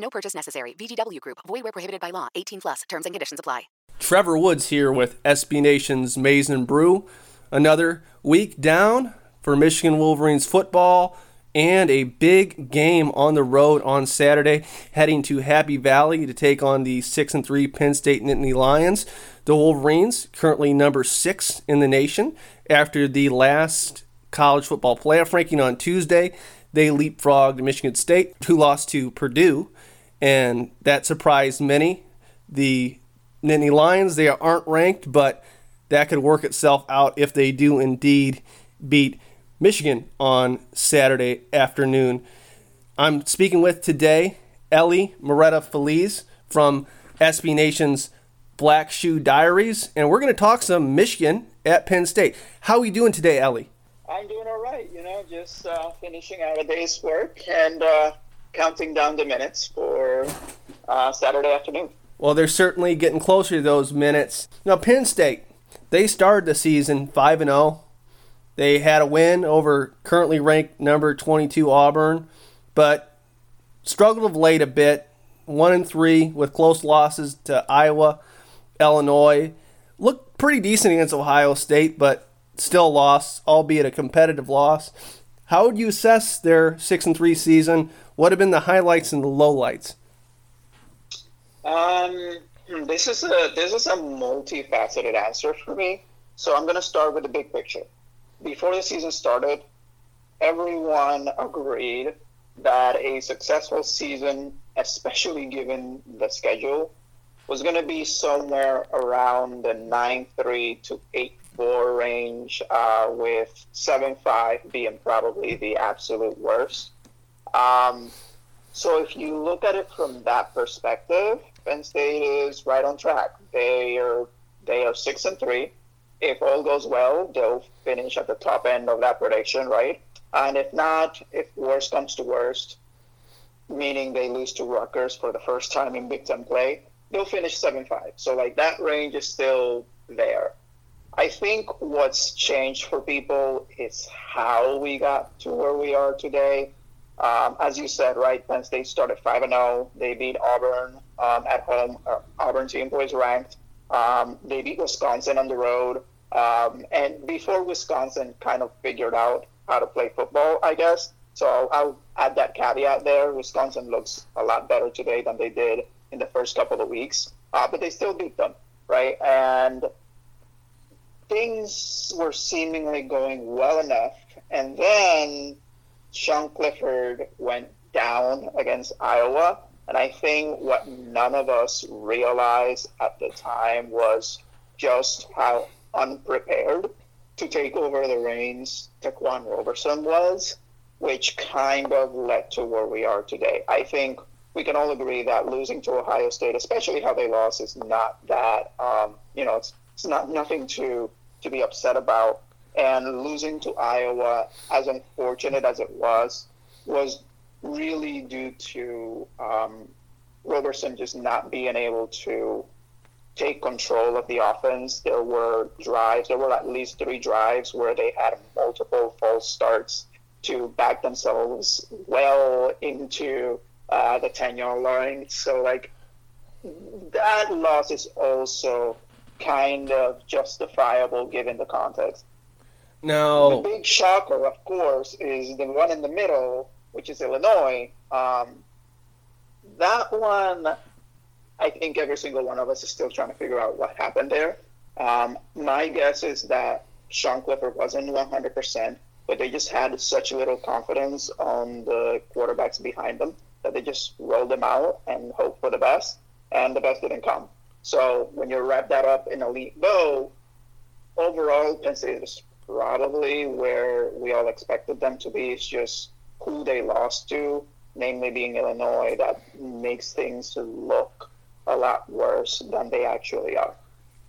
No purchase necessary. VGW Group. Void where prohibited by law. 18 plus. Terms and conditions apply. Trevor Woods here with SB Nation's Maize and Brew. Another week down for Michigan Wolverines football and a big game on the road on Saturday, heading to Happy Valley to take on the six and three Penn State Nittany Lions. The Wolverines currently number six in the nation after the last college football playoff ranking on Tuesday. They leapfrogged Michigan State, who lost to Purdue, and that surprised many. The Nittany Lions they aren't ranked, but that could work itself out if they do indeed beat Michigan on Saturday afternoon. I'm speaking with today Ellie Moretta Feliz from SB Nation's Black Shoe Diaries, and we're going to talk some Michigan at Penn State. How are you doing today, Ellie? I'm doing all right. You know, just uh, finishing out a day's work and uh, counting down the minutes for uh, Saturday afternoon. Well, they're certainly getting closer to those minutes. Now, Penn State, they started the season 5 and 0 they had a win over currently ranked number 22 Auburn, but struggled of late a bit. One and three with close losses to Iowa, Illinois. Looked pretty decent against Ohio State, but still lost, albeit a competitive loss. How would you assess their six and three season? What have been the highlights and the lowlights? Um, this is a this is a multifaceted answer for me. So I'm going to start with the big picture before the season started, everyone agreed that a successful season, especially given the schedule, was going to be somewhere around the 9 3 to 8 4 range, uh, with 7 5 being probably the absolute worst. Um, so if you look at it from that perspective, Penn State is right on track. They are they are six and three if all goes well, they'll finish at the top end of that prediction, right? And if not, if worst comes to worst, meaning they lose to Rutgers for the first time in Big Ten play, they'll finish 7 5. So, like, that range is still there. I think what's changed for people is how we got to where we are today. Um, as you said, right, Penn State started 5 0. They beat Auburn um, at home. Uh, Auburn team was ranked. Um, they beat Wisconsin on the road. Um, and before Wisconsin kind of figured out how to play football, I guess. So I'll add that caveat there. Wisconsin looks a lot better today than they did in the first couple of weeks, uh, but they still beat them, right? And things were seemingly going well enough. And then Sean Clifford went down against Iowa. And I think what none of us realized at the time was just how unprepared to take over the reins Ta'Quan Roberson was, which kind of led to where we are today. I think we can all agree that losing to Ohio State, especially how they lost, is not that um, you know it's, it's not nothing to to be upset about. And losing to Iowa, as unfortunate as it was, was really due to um, Roberson just not being able to take control of the offense. There were drives, there were at least three drives where they had multiple false starts to back themselves well into uh, the 10 yard line. So, like, that loss is also kind of justifiable given the context. No. The big shocker, of course, is the one in the middle, which is Illinois. Um, that one, I think every single one of us is still trying to figure out what happened there. Um, my guess is that Sean Clifford wasn't 100%, but they just had such little confidence on the quarterbacks behind them that they just rolled them out and hoped for the best, and the best didn't come. So when you wrap that up in a neat bow, overall, Penn State is probably where we all expected them to be. It's just who they lost to, namely being Illinois, that makes things look a lot worse than they actually are.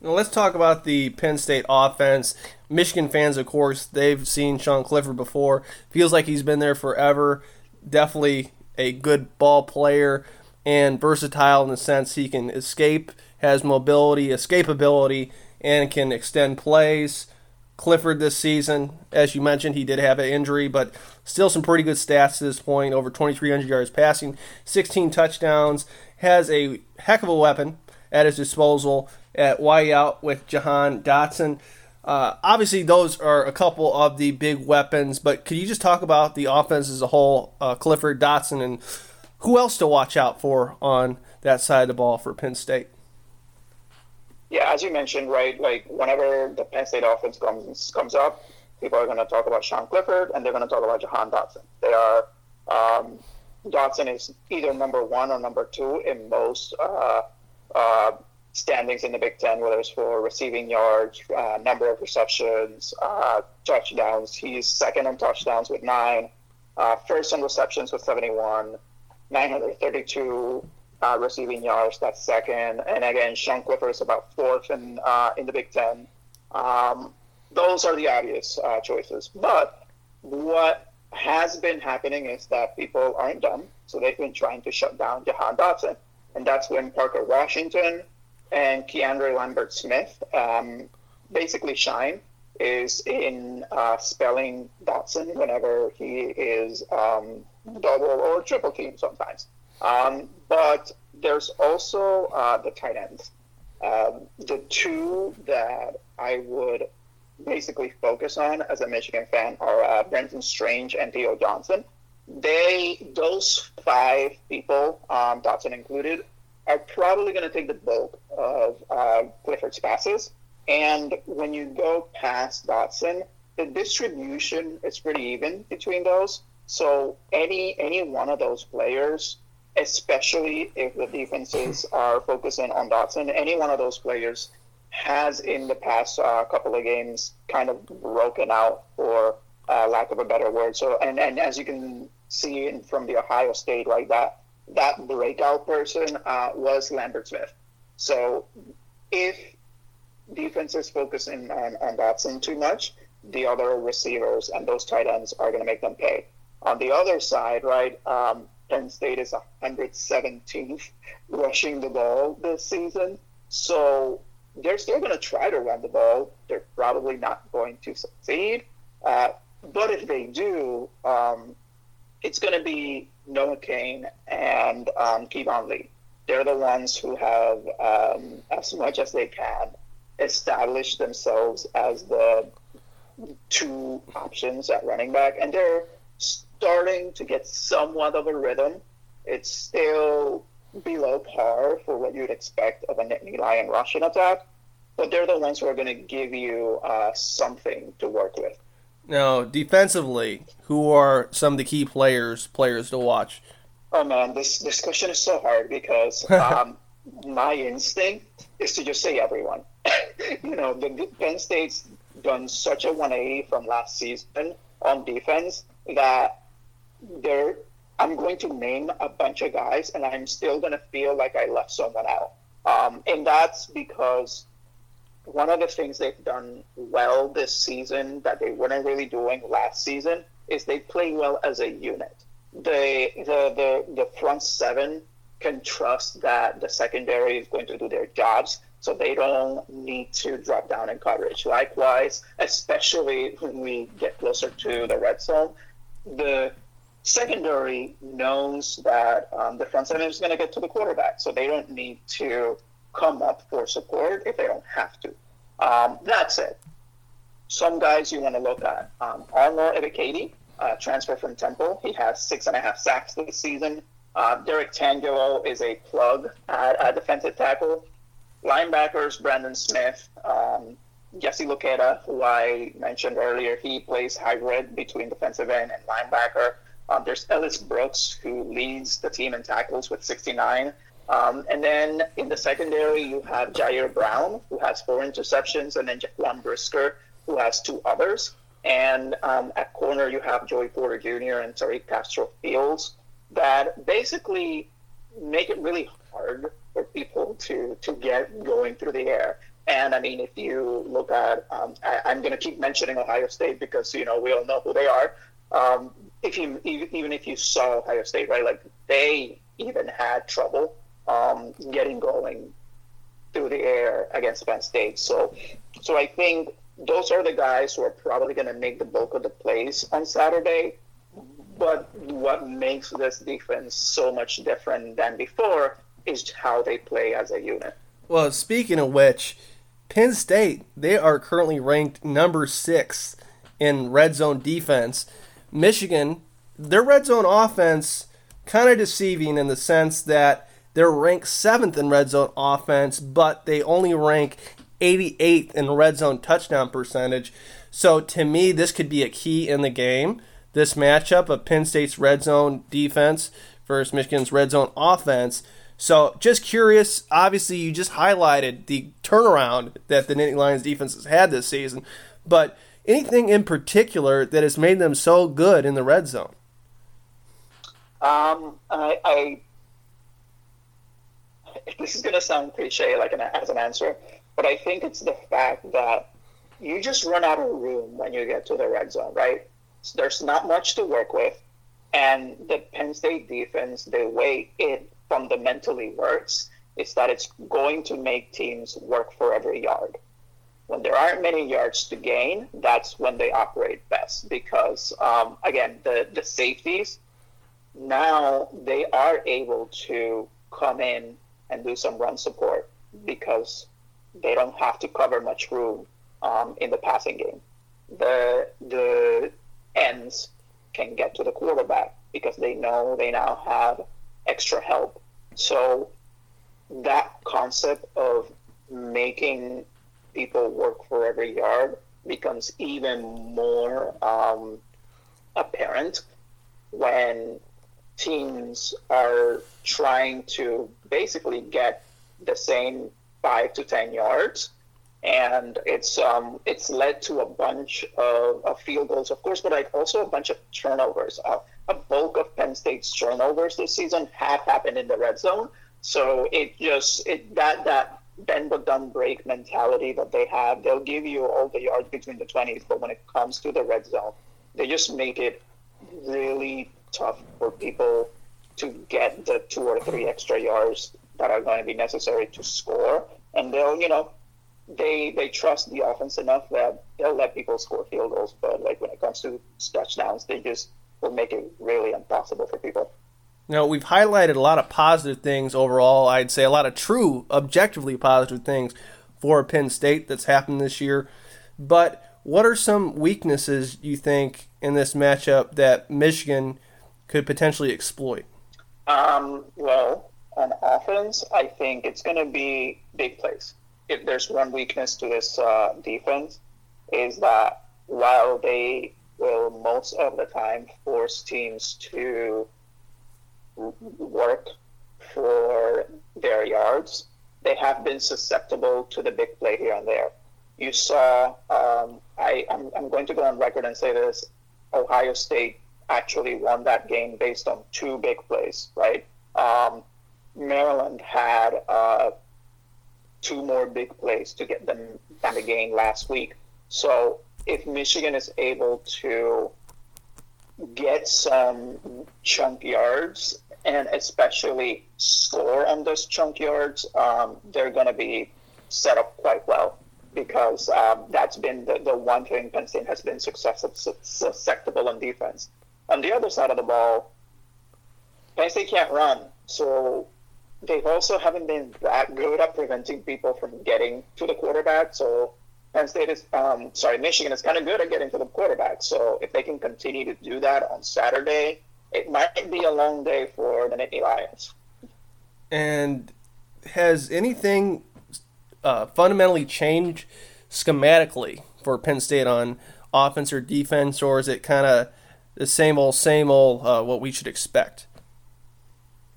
Now let's talk about the Penn State offense. Michigan fans, of course, they've seen Sean Clifford before. Feels like he's been there forever. Definitely a good ball player and versatile in the sense he can escape, has mobility, escapability, and can extend plays. Clifford this season, as you mentioned, he did have an injury, but still some pretty good stats to this point. Over 2,300 yards passing, 16 touchdowns, has a heck of a weapon at his disposal at wideout with Jahan Dotson. Uh, obviously, those are a couple of the big weapons, but could you just talk about the offense as a whole, uh, Clifford, Dotson, and who else to watch out for on that side of the ball for Penn State? Yeah, as you mentioned, right, like whenever the Penn State offense comes comes up, people are going to talk about Sean Clifford and they're going to talk about Jahan Dotson. They are um, Dotson is either number one or number two in most uh, uh, standings in the Big Ten, whether it's for receiving yards, uh, number of receptions, uh, touchdowns. He's second in touchdowns with nine, uh, first in receptions with 71, 932 uh, receiving yards. That's second. And again, Sean Clifford is about fourth in uh, in the Big Ten. Um, those are the obvious uh, choices. But what has been happening is that people aren't dumb, so they've been trying to shut down Jahan Dotson, and that's when Parker Washington and Keandre Lambert Smith um, basically shine. Is in uh, spelling Dotson whenever he is um, double or triple team sometimes. Um, but there's also uh, the tight ends. Um, the two that I would basically focus on as a Michigan fan are uh, Brenton Strange and Theo Johnson. They, those five people, um, Dotson included, are probably going to take the bulk of uh, Clifford's passes. And when you go past Dotson, the distribution is pretty even between those. So any any one of those players, especially if the defenses are focusing on Dotson, any one of those players has in the past uh, couple of games kind of broken out, for uh, lack of a better word. So and and as you can see in, from the Ohio State, right, that that breakout person uh, was Lambert Smith. So if defenses focusing on, on Dotson too much, the other receivers and those tight ends are going to make them pay. On the other side, right, um, Penn State is 117th rushing the ball this season. So they're still going to try to run the ball. They're probably not going to succeed. Uh, but if they do, um, it's going to be Noah Cain and um, Keyvone Lee. They're the ones who have, um, as much as they can, established themselves as the two options at running back, and they're starting to get somewhat of a rhythm. It's still below par for what you'd expect of a Nittany Lion rushing attack, but they're the ones who are going to give you uh, something to work with. Now, defensively, who are some of the key players players to watch? Oh man, this this question is so hard because um, my instinct is to just say everyone. you know, the Penn State's done such a 180 from last season on defense that they're. I'm going to name a bunch of guys, and I'm still going to feel like I left someone out. Um, and that's because one of the things they've done well this season that they weren't really doing last season is they play well as a unit. The the the, the front seven can trust that the secondary is going to do their jobs, so they don't need to drop down in coverage. Likewise, especially when we get closer to the red zone, the secondary knows that um, the front seven is going to get to the quarterback, so they don't need to come up for support if they don't have to. Um, that said, some guys you want to look at. Um, Arnold Ebiketie, uh, transfer from Temple. He has six and a half sacks this season. Uh, Derrick Tangelo is a plug at, at defensive tackle. Linebackers, Brandon Smith, um, Jesse Luketa, who I mentioned earlier, he plays hybrid between defensive end and linebacker. Um, there's Ellis Brooks, who leads the team in tackles with 69. Um, and then in the secondary, you have Ji'Ayir Brown, who has four interceptions, and then Jaquan Brisker, who has two others. And um, at corner, you have Joey Porter Jr. and Tariq Castro Fields that basically make it really hard for people to, to get going through the air. And I mean, if you look at, um, I, am going to keep mentioning Ohio State because, you know, we all know who they are. Um, if you, even if you saw Ohio State, right, like they even had trouble um, getting going through the air against Penn State. So, so I think those are the guys who are probably going to make the bulk of the plays on Saturday. But what makes this defense so much different than before is how they play as a unit. Well, speaking of which, Penn State, they are currently ranked number six in red zone defense. Michigan, their red zone offense, kind of deceiving in the sense that they're ranked seventh in red zone offense, but they only rank 88th in red zone touchdown percentage. So to me, this could be a key in the game. This matchup of Penn State's red zone defense versus Michigan's red zone offense. So just curious, obviously you just highlighted the turnaround that the Nittany Lions defense has had this season, but anything in particular that has made them so good in the red zone? Um, I, I this is going to sound cliche like an, as an answer, but I think it's the fact that you just run out of room when you get to the red zone, right? So there's not much to work with. And the Penn State defense, the way it fundamentally works, is that it's going to make teams work for every yard. When there aren't many yards to gain, that's when they operate best because, um, again, the, the safeties, now they are able to come in and do some run support because they don't have to cover much room um, in the passing game. The the ends can get to the quarterback because they know they now have extra help. So that concept of making people work for every yard becomes even more um, apparent when teams are trying to basically get the same five to ten yards, and it's um, it's led to a bunch of, of field goals, of course, but like also a bunch of turnovers. Uh, a bulk of Penn State's turnovers this season have happened in the red zone, so it just it that that bend but don't break mentality that they have. They'll give you all the yards between the twenties, but when it comes to the red zone, they just make it really tough for people to get the two or three extra yards that are going to be necessary to score. And they'll, you know, they they trust the offense enough that they'll let people score field goals. But like when it comes to touchdowns, they just will make it really impossible for people. Now we've highlighted a lot of positive things overall. I'd say a lot of true, objectively positive things for Penn State that's happened this year. But what are some weaknesses you think in this matchup that Michigan could potentially exploit? Um, well, on offense, I think it's going to be big plays. If there's one weakness to this uh, defense, is that while they will most of the time force teams to work for their yards. They have been susceptible to the big play here and there. You saw, um, I, I'm, I'm going to go on record and say this Ohio State actually won that game based on two big plays, right? Um, Maryland had uh, two more big plays to get them down the game last week. So if Michigan is able to get some chunk yards and especially score on those chunk yards, um, they're going to be set up quite well because um, that's been the, the one thing Penn State has been successful, susceptible on defense. On the other side of the ball, Penn State can't run, so they also haven't been that good at preventing people from getting to the quarterback. So Penn State is, um, sorry, Michigan is kind of good at getting to the quarterback. So if they can continue to do that on Saturday, it might be a long day for the Nittany Lions. And has anything uh, fundamentally changed schematically for Penn State on offense or defense, or is it kind of the same old, same old, uh, what we should expect?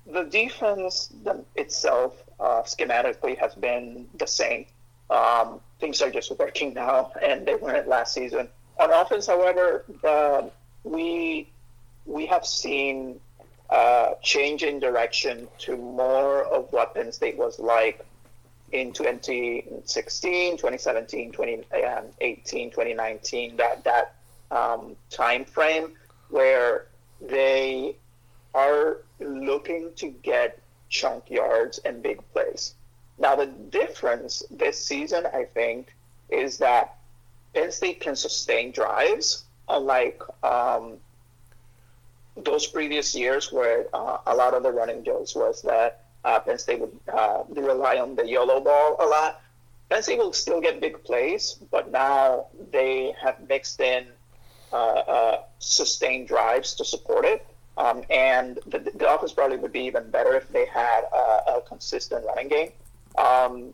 The defense itself, uh, schematically, has been the same. Um, things are just working now, and they weren't last season. On offense, however, we we have seen uh, change in direction to more of what Penn State was like in 2016, 2017, 2018, 2019, that that um, time frame where they are looking to get chunk yards and big plays. Now the difference this season, I think, is that Penn State can sustain drives, unlike um, those previous years where uh, a lot of the running jokes was that uh, Penn State would uh, rely on the yellow ball a lot. Penn State will still get big plays, but now they have mixed in uh, uh sustained drives to support it. Um, and the, the, offense probably would be even better if they had a, a consistent running game. Um,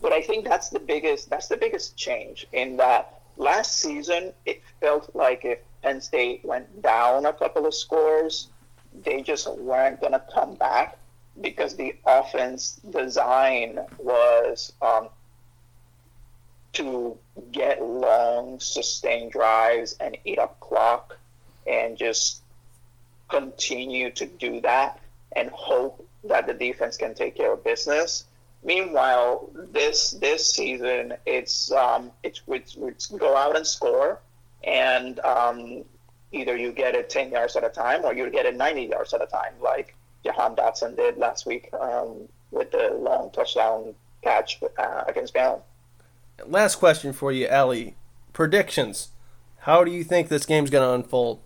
but I think that's the biggest that's the biggest change in that last season it felt like if Penn State went down a couple of scores, they just weren't going to come back because the offense design was um, to get long, sustained drives and eat up clock and just continue to do that and hope that the defense can take care of business. Meanwhile, this this season, it's um, it's, it's, it's go out and score, and um, either you get it ten yards at a time or you get it ninety yards at a time, like Jahan Dotson did last week um, with the long touchdown catch uh, against Maryland. Last question for you, Ellie. Predictions. How do you think this game's going to unfold?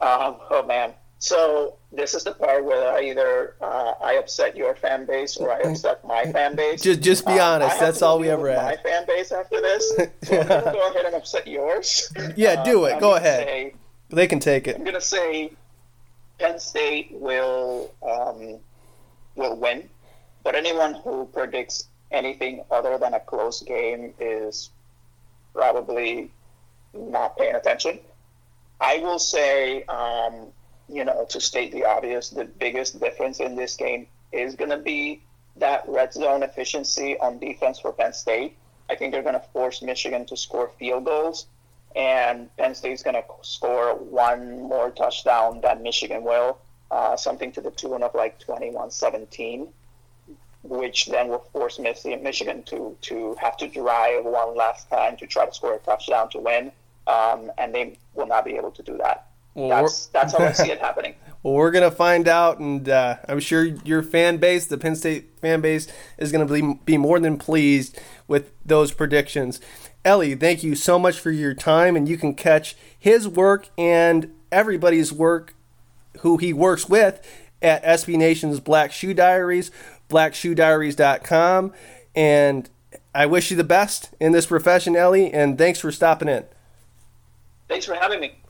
Um, oh man. So this is the part where I either uh, I upset your fan base or I upset my fan base. Just, just be um, honest. That's all we ever ask. My fan base after this. So I'm gonna go ahead and upset yours. Yeah, do it. Um, go ahead. Say, they can take it. I'm gonna say Penn State will um, will win, but anyone who predicts anything other than a close game is probably not paying attention. I will say, um, you know, to state the obvious, the biggest difference in this game is going to be that red zone efficiency on defense for Penn State. I think they're going to force Michigan to score field goals and Penn State's going to score one more touchdown than Michigan will, uh, something to the tune of like 21-17, which then will force Michigan to to have to drive one last time to try to score a touchdown to win, um, and they will not be able to do that. Well, that's that's how I see it happening. Well, we're gonna find out, and uh, I'm sure your fan base, the Penn State fan base, is gonna be be more than pleased with those predictions. Ellie, thank you so much for your time, and you can catch his work and everybody's work who he works with at SB Nation's Black Shoe Diaries, blackshoediaries.com. And I wish you the best in this profession, Ellie, and thanks for stopping in. Thanks for having me.